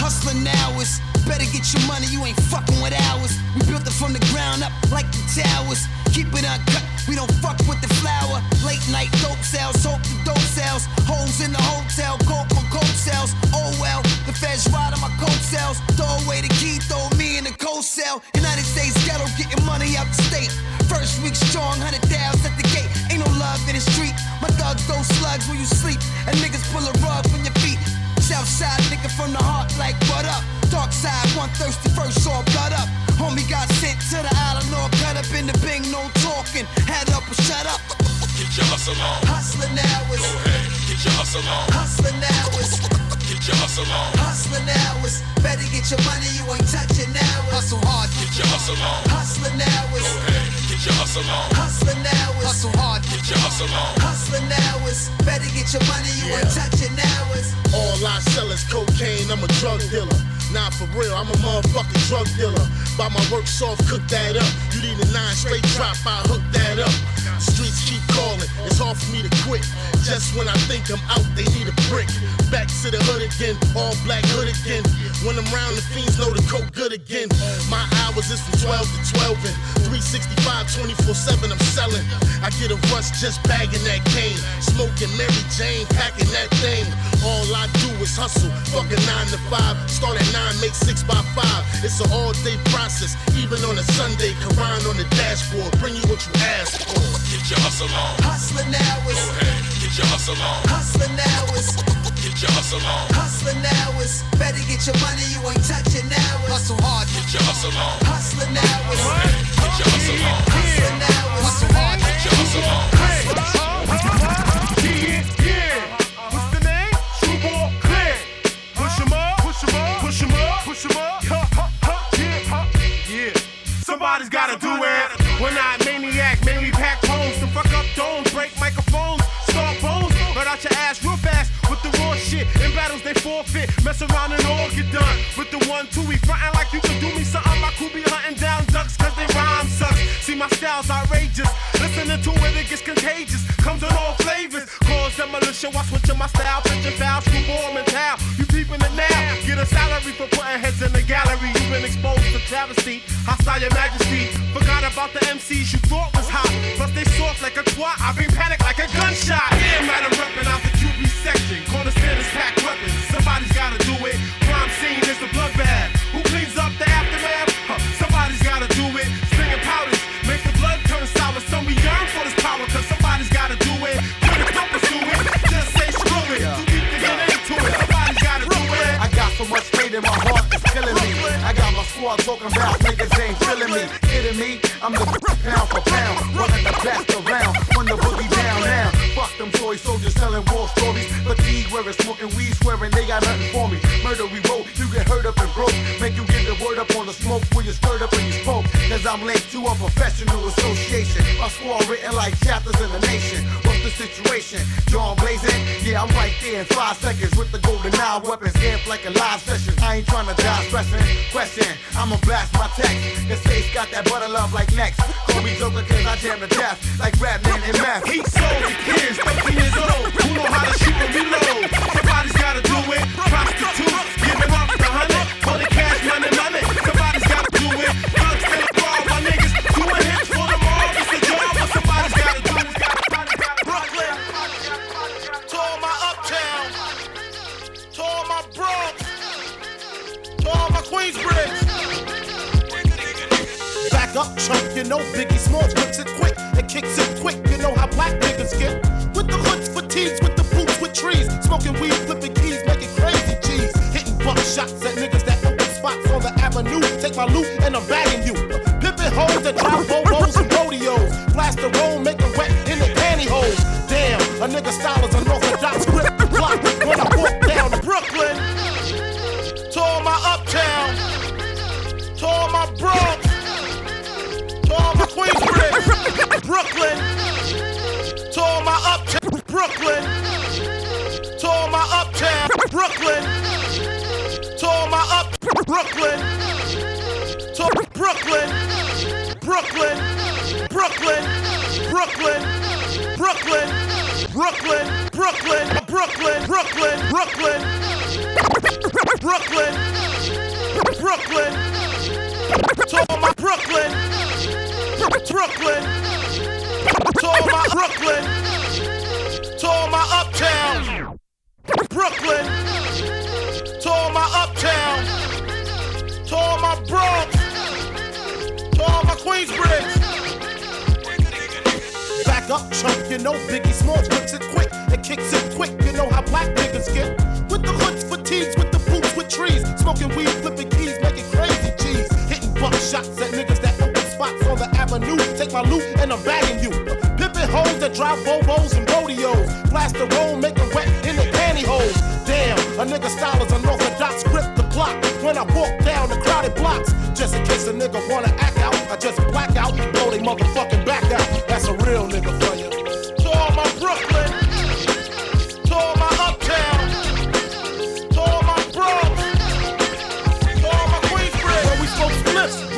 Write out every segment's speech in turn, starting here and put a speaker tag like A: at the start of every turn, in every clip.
A: Hustling
B: hours. Better get your money, you ain't fucking with ours. We built it from the ground up like the towers. Keep it uncut, we don't fuck with the flour. Late night dope sales, hope the dope sales. Holes in the hotel, coke on coke sales. Oh well, the feds ride on my coat sales. Throw away the key, throw me in the coat cell. United States ghetto, getting money out the state. First week strong, hundred thousand at the gate. Ain't no love in the street. My thugs throw slugs when you sleep, and niggas pull a rug from your feet. Side, one thirsty first, saw blood up. Homie got sent to the island, all cut up in the bing, no talking. Had up or shut up.
C: Get your hustle on.
B: Hustling hours,
C: Go ahead. Get your hustle on.
B: hustling hours,
C: Get your hustle on.
B: hustling hours. Better get your money, you ain't touching hours. Hustle hard,
C: Get your hustle on.
B: hustling hours,
C: Go ahead. Get your hustle on.
B: hustling hours. Hustle hard,
C: Get your hustle on.
B: hustling hours. Better get your money, you ain't touching hours.
D: All I sell is cocaine, I'm a drug dealer. Nah, for real, I'm a motherfucking drug dealer. Buy my work soft, cook that up. You need a nine straight drop, I hook that up. Streets keep calling, it's hard for me to quit. Just when I think I'm out, they need a brick. Back to the hood again, all black hood again. When I'm round, the fiends know the coke good again. My hours is from 12 to 12 and 365, 24 7, I'm selling. I get a rush just bagging that cane. Smoking Mary Jane, packing that thing. All I do is hustle, fucking 9 to 5. Start at 9, make 6 by 5. It's an all day process, even on a Sunday. Quran on the dashboard, bring you what you asked for.
C: Get your hustle on.
B: Hustling hours,
C: Go ahead. Get your hustle on.
B: hustling hours.
C: Get your hustle on.
B: Hustling hours, better get your money, you ain't touching hours. Hustle hard,
C: Get your hustle on.
B: hustling hours,
C: Get your hustle on.
B: hustling hours. Hustle hard,
C: Get your hustle on.
E: Yeah, mess around and all get done. With the one, two, we frontin' like you can do me something. My crew be hunting down ducks cause they rhyme sucks. See my style's outrageous. Listening to it, it gets contagious. Comes in all flavors. Cause demolition while switching my style. Pitching foul, screwball mental. You peeping it now. Get a salary for putting heads in the gallery. You've been exposed to travesty. Hostile your majesty. Forgot about the MCs you thought was hot. Plus they soft like a twat. I've been panicked like a gunshot. Right, I'm repping out the QB section. Corner standers pack weapons. Somebody's gotta do it. Crime scene is the bloodbath. Who cleans up the aftermath? Huh, somebody's gotta do it. Stinging powders. Make the blood turn sour. So we yearn for this power. Cause somebody's gotta do it. Put a compass to it. Just say screw it. Too deep to get into it. Somebody's gotta do it.
F: I got so much hate in my heart, it's killing me. I got my squad talking about niggas ain't feeling me. Kidding me? I'm the pound for pound, running the best around. When the boogie down now. Fuck them toy soldiers telling war Smoking weed, swearing they got nothing for me. Murder we wrote, you get hurt up and broke. Make you get the word up on the smoke when you stirred up and you spoke. Cause I'm late to a professional association. My squad written like chapters in the nation. What's the situation? John blazing? Yeah, I'm right there in five seconds with the golden eye weapons. Amp like a live session. I ain't trying to die stressing. Question, I'ma blast my text. The safe got that butter love like next. Call me Joker cause I jam to death like Batman and math.
E: Heat sold to kids, 13 years old. Who know how to shoot and reload? Somebody's gotta do it. Prostitutes,
D: Queensbridge. Back up, chump, you know Biggie Smalls whips it quick and kicks it quick. You know how black niggas get with the hoods, fatigues, with the boots, with trees, smoking weed, flipping keys, making crazy cheese, hitting buck shots at niggas that open spots on the avenue. Take my loot and I'm bagging you. Pimping hoes that drive Volvos and rodeos, blast the roll, make it wet in the pantyhose. Damn, a nigga style is unorthodox grip the block when I walk down Brooklyn. To all my Bronx, to all my Queensbridge, Brooklyn, to all my uptown,
G: Brooklyn, to all my uptown, Brooklyn, to all my up, Brooklyn, to Brooklyn, Brooklyn, Brooklyn, Brooklyn, Brooklyn, Brooklyn, Brooklyn, Brooklyn, Brooklyn, Brooklyn, Brooklyn, Brooklyn. To all my Brooklyn. Brooklyn. To all my Brooklyn. To all my uptown. Brooklyn. To all my uptown. To all my Bronx. To all my Queensbridge. Back up, chump, you know Biggie Smalls flips it quick and kicks it quick. You know how black niggas get. With the hoods, fatigues, with the boots, with trees. Smoking weed, flipping keys, making crazy buck shots at niggas that open spots on the avenue. Take my loot and I'm bagging you. Pimping hoes that drive Volvos and rodeos. Blast the roll, make it wet in the pantyhose. Damn, a nigga style is unorthodox, grip the block. When I walk down the crowded blocks, just in case a nigga wanna act out, I just black out, blow they motherfucking back out. That's a real nigga for you. To all my Brooklyn,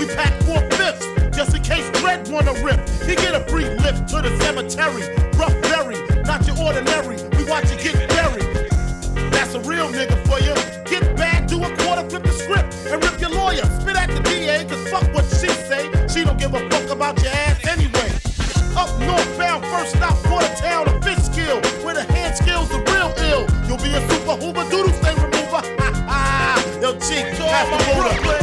G: we pack four fifths, just in case Dread wanna rip. He get a free lift to the cemetery. Rough berry, not your ordinary. We watch you get buried. That's a real nigga for you. Get back, do a quarter, flip the script, and rip your lawyer. Spit at the DA, cause fuck what she say. She don't give a fuck about your ass anyway. Up northbound, first stop, Watertown, a fish skill. Where the hand skills are real ill. You'll be a super hoover, doodle stain remover. Ha ha. Yo, cheek, pass my Brooklyn.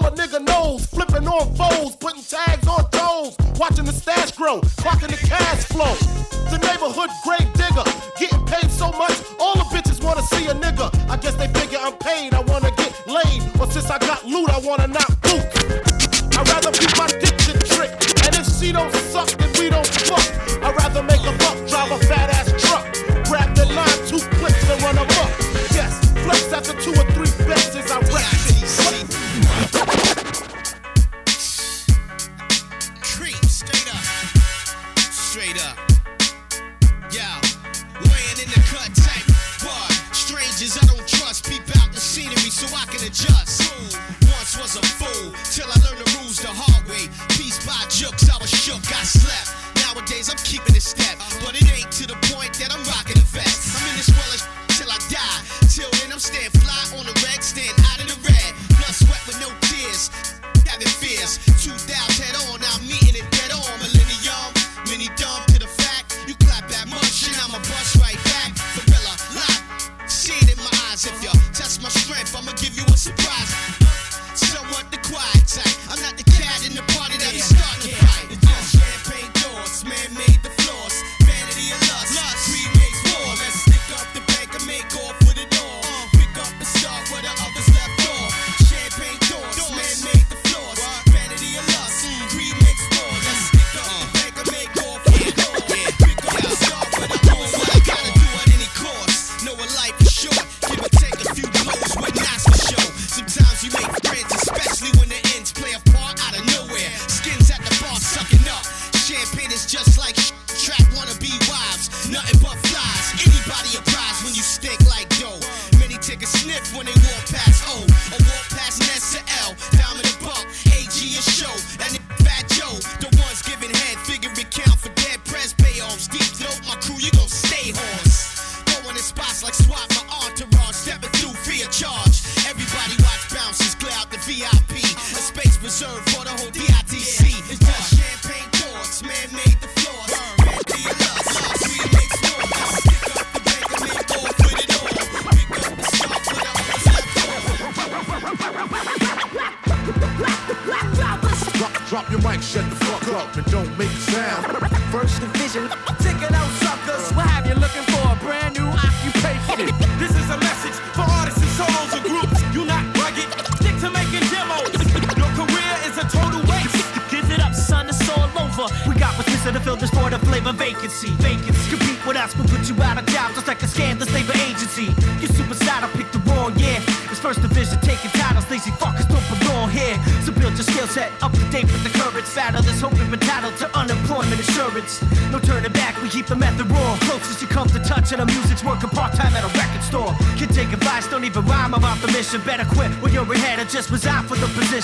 G: All a nigga knows. Flipping on foes, putting tags on toes. Watching the stash grow, clocking the cash flow. The neighborhood grave digger, getting paid so much, all the bitches wanna see a nigga. I guess they figure I'm paid, I wanna get laid. Or since I got loot, I wanna knock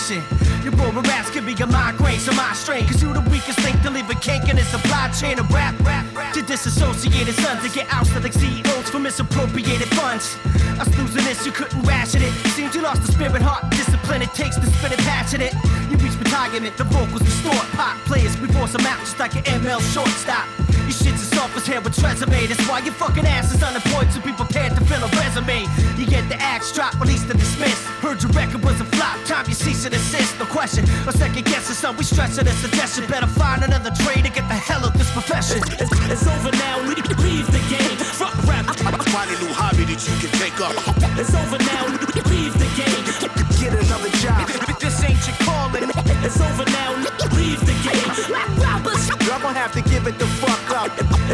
H: position. Your boring raps can be a migraine, so my strain. Cause you the weakest link to leave a kink in the supply chain of rap, rap, rap. To disassociated sons to get ousted like CEOs for misappropriated funds. Us losing this, you couldn't ration it. Seems you lost the spirit, heart, discipline it takes to spit it passionate. You reach retirement, the vocals distort. Pop players before some out just like an ML shortstop. You shit's as soft as hair with resume. That's why your fucking ass is unemployed, so be prepared to fill a resume. You get the axe drop, released and dismissed. Heard your record was a flop, time you cease and desist. No question, a second guessing, son. We stressing a suggestion. Better find another trade to get the hell out this profession. It's, it's over now, leave, leave the game. Fuck rap.
I: Find a new hobby that you can take up.
H: It's over now, leave the game.
I: Get another job.
H: This ain't your calling. It's over now, leave the game. Rappers,
I: I'm gonna have to give it the fuck up.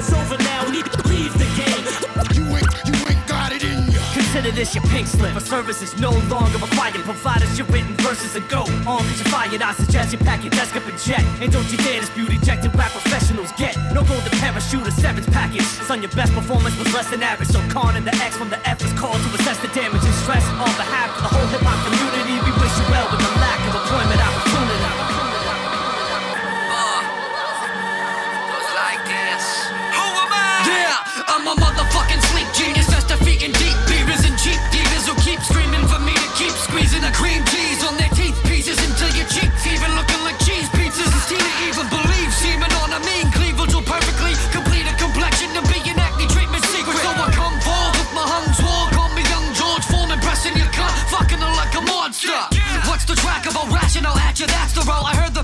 H: It's over now, need to leave the game.
I: You ain't, you ain't got it in ya.
H: Consider this your pink slip. A service is no longer required. Provide us your written verses and go on. Cause you're fired. I suggest you pack your desk up and jet. And don't you dare dispute ejected rap professionals get. No golden parachute or sevens package. Son, your best performance was less than average. So Con and the X from the F is called to assess the damage and stress on behalf of the whole hip hop community.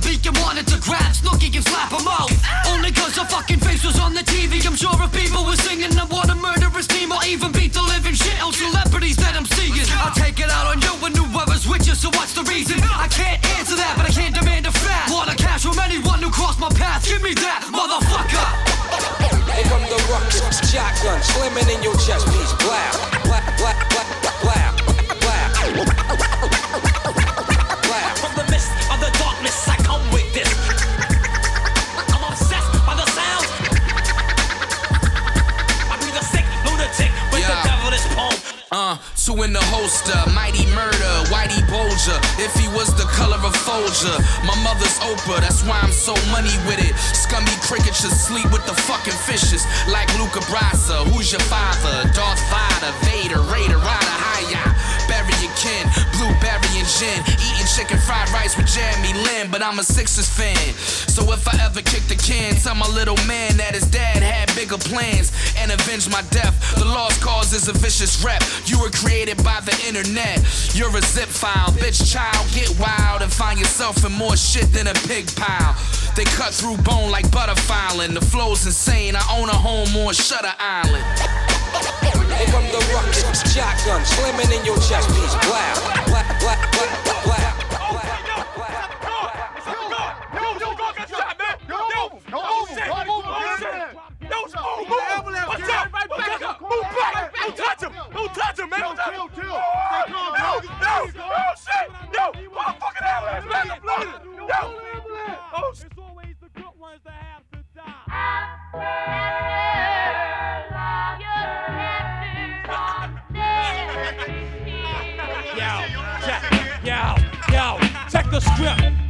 H: The
J: beacon wanted to grab Snooki and slap him out. Only cause her fucking face was on the TV. I'm sure if people were singing, I want a murderous team or even beat the living shit out celebrities that I'm seeing. I'll take it out on you and whoever's with you. So what's the reason? I can't answer that, but I can't demand a fact. Want a cash from anyone who crossed my path. Give me that, motherfucker.
K: Here come the ruckus, shotgun, slimming in your chest piece. Blah,
J: If he was the color of Folger, my mother's Oprah, that's why I'm so money with it. Scummy cricket should sleep with the fucking fishes, like Luca Brasi. Who's your father? Darth Vader, chicken fried rice with Jeremy Lin, but I'm a Sixers fan. So if I ever kick the can, tell my little man that his dad had bigger plans and avenge my death. The lost cause is a vicious rep. You were created by the internet. You're a zip file, bitch child. Get wild and find yourself in more shit than a pig pile. They cut through bone like butterfiling. The flow's insane. I own a home on Shutter Island.
K: Here come the ruckus, shotgun, slimming in your chest piece. Blah, blah, blah, blah,
L: Don't touch him! Don't touch him, man! Don't touch him! Kill, kill! Yo, yo, yo, oh shit! Yo, motherfucking ambulance, man! I'm bleeding! Yo! Oh shit!
H: It's always the good ones that have to die.
L: Yo, check, yo, yo, check the script.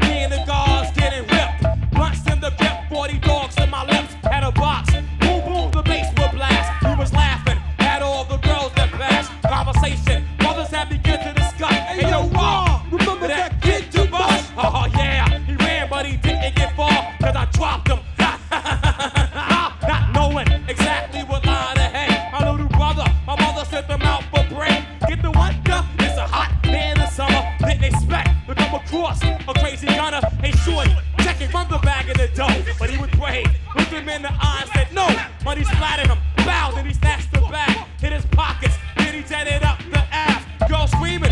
L: all screaming.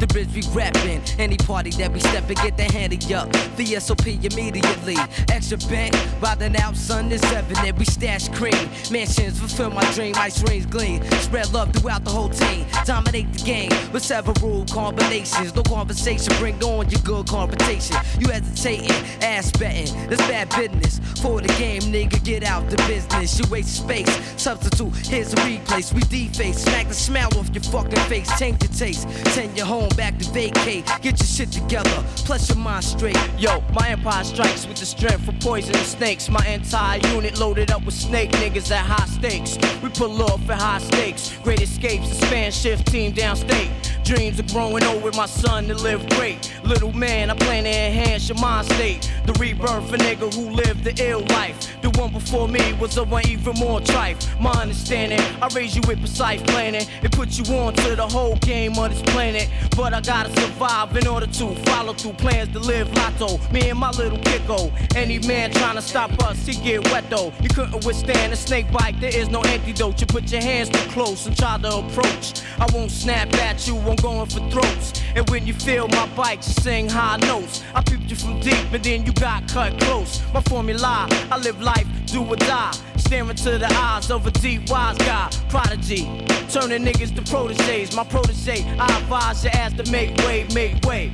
L: The
M: bridge we reppin'. Any party that we step and get the handy up. The SOP immediately. Extra bank, riding out, sun is evident. We stash cream. Mansions fulfill my dream, ice rings gleam. Spread love throughout the whole team. Dominate the game with several combinations. No conversation, bring on your good conversation. You hesitating, ass betting. That's bad business. For the game, nigga, get out the business. You waste space. Substitute, here's a replace. We deface, smack the smile off your fucking face. Change your taste. Send your home back to vacate. Get your shit together. Plus your mind straight.
N: Yo, my empire strikes with the strength of poisonous snakes. My entire unit loaded up with snake niggas at high stakes. We pull off at high stakes. Great escapes, the span shift team downstate. Dreams of growing old with my son to live great. Little man, I plan to enhance your mind state. The rebirth for nigga who lived the ill life. The one before me was a one even more trife. My understanding, I raise you with precise planning. It puts you on to the whole game of this planet. But I gotta survive in order to follow through plans to live lotto. Me and my little kicko. Any man trying to stop us, he get wet though. You couldn't withstand a snake bite, there is no antidote. You put your hands too close and try to approach. I won't snap at you, I'm going for throats. And when you feel my bite, you sing high notes. I peeped you from deep, and then you got cut close. My formula, I live life, do or die. Staring to the eyes of a deep wise guy, prodigy. Turning niggas to proteges. My protege, I advise your ass to make way, make way.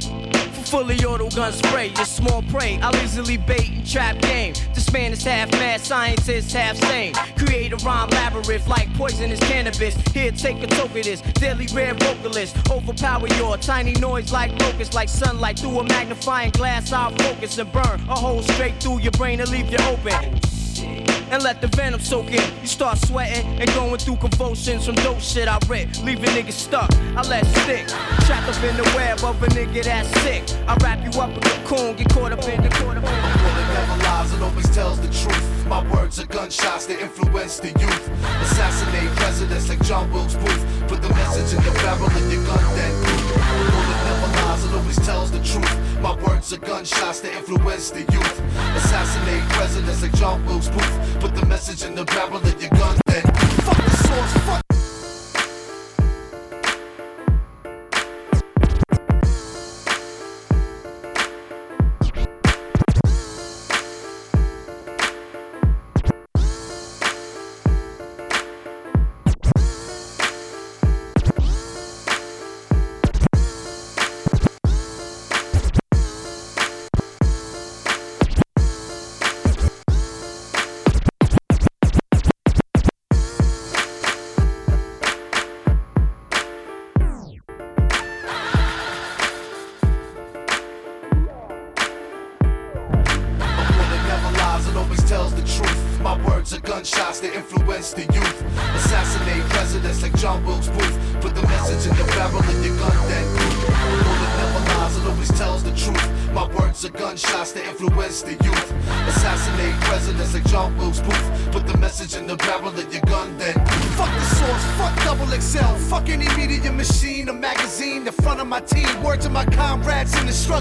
N: For fully auto gun spray, your small prey. I'll easily bait and trap game. This man is half mad, scientist half sane. Create a rhyme labyrinth like poisonous cannabis. Here, take a toke of this. Deadly rare vocalist. Overpower your tiny noise like locust, like sunlight through a magnifying glass. I'll focus and burn a hole straight through your brain and leave you open and let the venom soak in. You start sweating and going through convulsions from dope shit I read, leaving niggas stuck. I let stick, trapped up in the web of a nigga that's sick. I wrap you up in a cocoon, get caught up in the in
O: It never lies, it always tells the truth. My words are gunshots that influence the youth. Assassinate presidents like John Wilkes Booth. Put the message in the barrel of your gun, then Bullet never lies, it always tells the truth. My words are gunshots that influence the youth. Assassinate presidents like John Wilkes Booth. Put the message in the barrel of your gun, then fuck the source, fuck.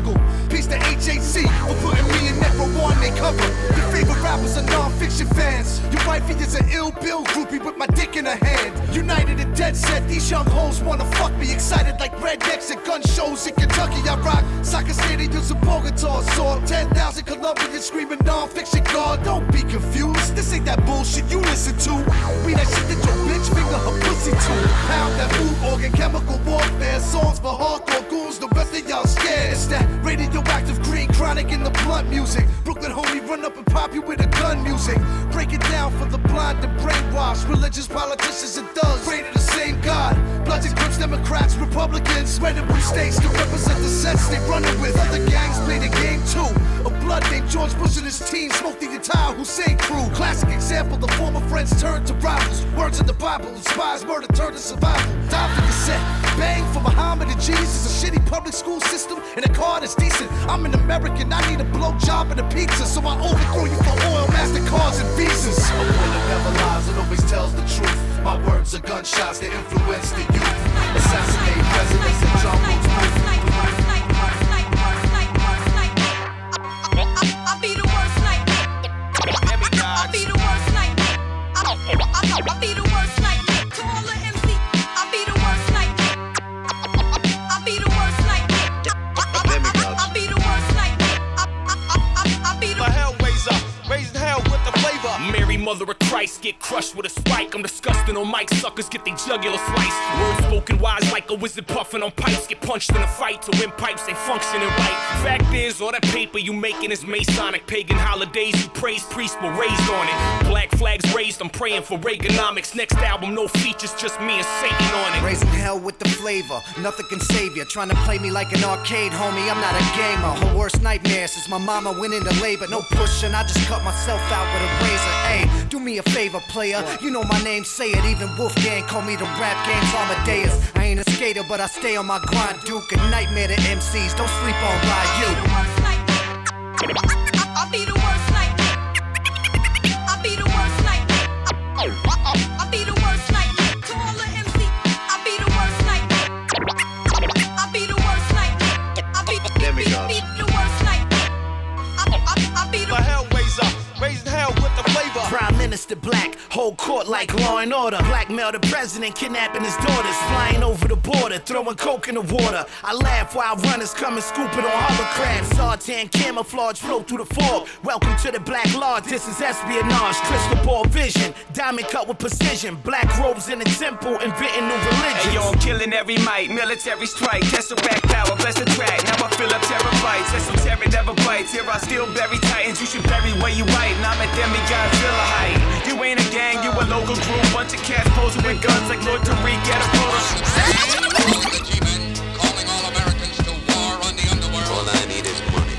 P: Struggle. Peace to HHC for putting me in number one. They cover your favorite rappers are Non Phixion fans. Your wifey is an ill bill groupie with my dick in her hand. United and dead set, these young hoes wanna fuck me. Excited like rednecks at gun shows in Kentucky. I rock soccer stadiums and Bogota. Saw 10,000 Colombians screaming Non Phixion God. Don't be confused. This ain't that bullshit you listen to. We that shit that your bitch finger her pussy to. Pound that food organ, chemical warfare. Songs for hardcore the rest of y'all scared. It's that radioactive green chronic in the blunt music. Brooklyn homie run up and pop you with a gun music. Break it down for the blind and brainwashed. Religious politicians and thugs. Pray to the same God. Bloods and Crips, Democrats, Republicans. Red and blue states to represent the sets they running with. Other gangs play the game too. A blood named George Bush and his team smoked the entire Hussein crew. Classic example, the former friends turned to rivals. Words Bible, spies murder turned to survival. Die for cassette, bang for Muhammad and Jesus. A shitty public school system and a car that's decent. I'm an American, I need a blowjob and a pizza, so I overthrow you for oil, Mastercards and visas.
O: A bullet never lies, it always tells the truth. My words are gunshots that influence the youth. Assassinate presidents like John
Q: Christ get crushed with a spike. I'm disgusting on mic, suckers get their jugular sliced. Words spoken wise like a wizard puffing on pipes. Get punched in a fight to win pipes ain't functioning right. Fact is, all that paper you making is Masonic. Pagan holidays you praise priests were raised on it. Black flags raised, I'm praying for Reaganomics. Next album, no features, just me and Satan on it.
R: Raising hell with the flavor, nothing can save you. Trying to play me like an arcade, homie. I'm not a gamer. Her worst nightmare since my mama went into labor. No pushing, I just cut myself out with a razor. Hey, do me a favor, player. You know my name, say it. Even Wolfgang call me the rap game's Amadeus. I ain't a skater, but I stay on my grind. Duke a nightmare to MCs. Don't sleep on Ryu.
S: I'll be the worst
R: Minister Black, hold court like law and order. Blackmail the president, kidnapping his daughters, flying over the border, throwing coke in the water. I laugh while runners come and scoop it on hovercraft. Sartan camouflage flow through the fog. Welcome to the Black Lodge, this is espionage. Crystal ball vision, diamond cut with precision. Black robes in the temple, inventing new religions.
T: Hey, yo, I'm killing every mic, military strike, Tesseract power, bless the track. Now I fill up terabytes, esoteric never bites. Here I still bury titans, you should bury where you right. And I'm a demigod, fill a height. You ain't a gang, you a local crew. bunch of cats posing with guns like Lord Tariq, get a
U: All I need is money,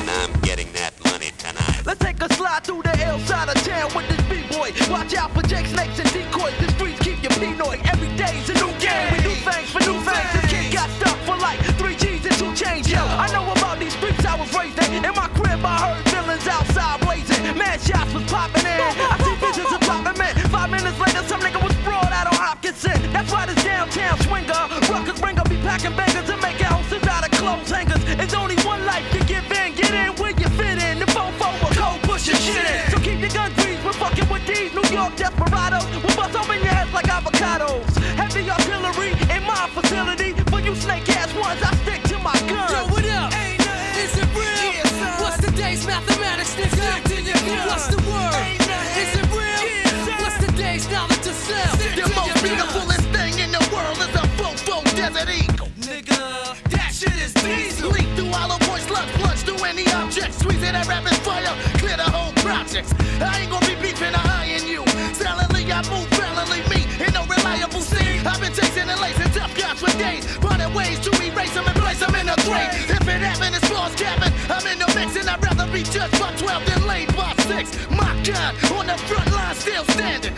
U: and I'm getting that money tonight.
H: Let's take a slide through the L side of town with this B-boy. Watch out for Jake snakes and decoys. The streets keep you Pinoy. Every day's a new game. We do things for new things. This kid got stuck for like three G's and two change. Yo, I know about these streets I was raised in. In my crib, I heard villains outside blazing. Mad shots was popping
P: object, squeeze it rapid fire, clear the whole projects. I ain't gonna be beefing or eyeing you. Silently, I move valiantly, me in no reliable scene. I've been chasing and lacing tough guys for days, finding ways to erase them and place them in a grave. If it happened, it's false cabin. I'm in the mix and I'd rather be judged by 12 than laid by 6. My God, on the front line, still standing.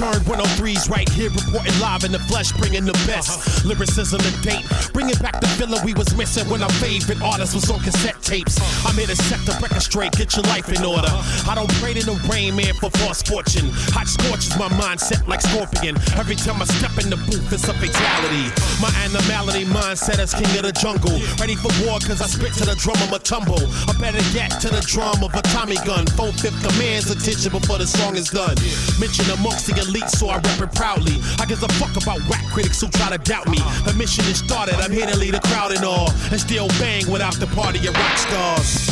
E: Turn 103s right here, reporting live in the flesh, bringing the best. Uh-huh. Lyricism and date, bringing back the feeling we was missing when our favorite artist was on cassette tapes. Uh-huh. I'm here to set the record straight, get your life in order. Uh-huh. I don't pray to the rain, man, for false fortune. Hot scorches my mindset like scorpion. Every time I step in the booth, it's a fatality. My animality mindset is king of the jungle. Ready for war, cause I spit to the drum of a tumble. I better get to the drum of a Tommy gun. Four fifth commands attention before the song is done. Mention amongst the elite, so I rap it proudly. I give a fuck about whack critics who try to doubt me. Uh-huh. The mission is started, I'm here to lead the crowd and all. And still bang without the party of rock stars.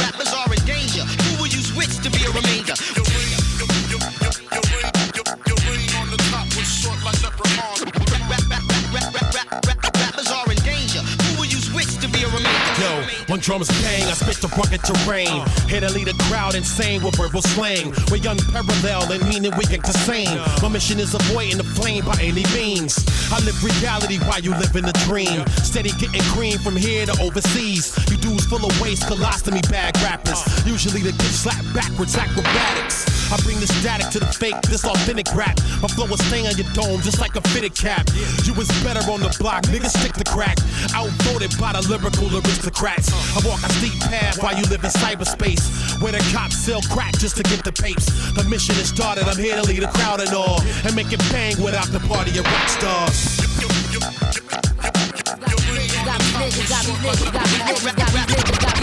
I: Rappers are in danger. Who will you switch to be a remainder? Rappers are in danger. Who will you switch to be a remainder?
E: Yo, when drums bang, I spit the rugged terrain. Here to lead a crowd insane with verbal slang. We're unparalleled and meaning we ain't the same. My mission is avoiding the flame by any means. I live reality while you live in a dream. Steady getting cream from here to overseas. You dudes full of waste, colostomy bag rappers. Usually the get slapped backwards acrobatics. I bring the static to the fake, this authentic rap. My flow will stay on your dome just like a fitted cap. You was better on the block, niggas stick to crack. Outvoted by the lyrical aristocrats. I walk a steep path while you live in cyberspace. Where the cops sell crack just to get the papes. The mission is started, I'm here to lead the crowd and all. And make it bang without the party of rock stars.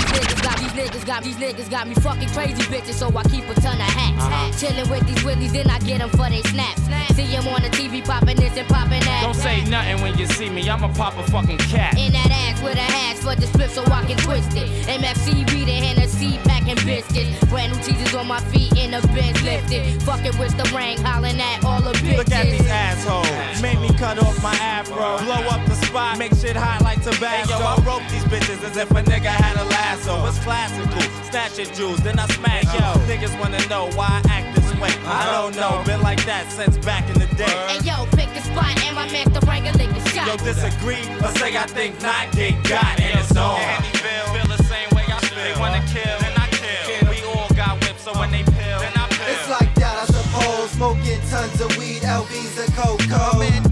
V: Niggas got these niggas got these niggas got me fucking crazy bitches, so I keep a ton of hats.
W: Uh-huh.
V: Chillin' with these willies, then I get them for they snaps. See them on the TV poppin' this and poppin' that.
W: Don't say nothing when you see me, I'ma pop a fucking cat.
V: In that ass with a hash for the split so I can twist it. MFC reading Hennessy packing biscuits. Brand new teasers on my feet in the bench lifted. Fucking with the ring, hollering at all the bitches.
W: Look at these assholes. Make me cut off my afro. Blow up the spot, make shit hot like tobacco. Hey, yo, I rope these bitches as if a nigga had a lasso. It's classical. Snatch your jewels, then I smash yo. Niggas wanna know why I act this way. I uh-huh. don't know, been like that since back in the day.
V: Hey yo, pick a spot and my man the wrangler lick the shot.
W: Yo, disagree, or say I think not get got and it's on. Feel the same way I feel. They wanna kill, then I kill. We all got whips, so when they pill, then I pill.
F: It's like that, I suppose. Smoking tons of weed, LBs and cocoa. My man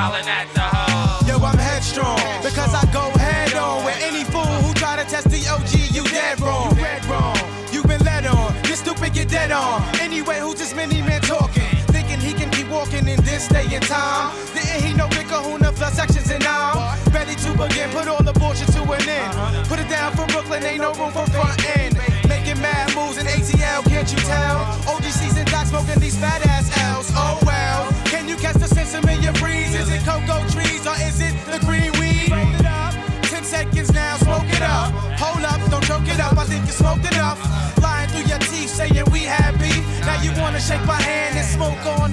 W: hollering at the hoe.
X: Yo, I'm headstrong because I go head on with any fool who try to test the OG. You dead wrong. You read wrong. You been led on. You stupid, get dead on. Anyway, who's this mini man talking? Thinking he can keep walking in this day and time. Didn't he know Big Kahuna plus sections and now? Ready to begin, put all the bullshit to an end. Put it down for Brooklyn, ain't no room for front end. Making mad moves in ATL, can't you tell? OGC's and Doc smoking these fat ass L's. Oh you catch the sense of your breeze? Is it cocoa trees or is it the green weed? Roll it up. Ten seconds now, smoke it up. Hold up, don't choke it up. I think you smoked enough. Lying through your teeth, saying we beef. Now you wanna shake my hand and smoke on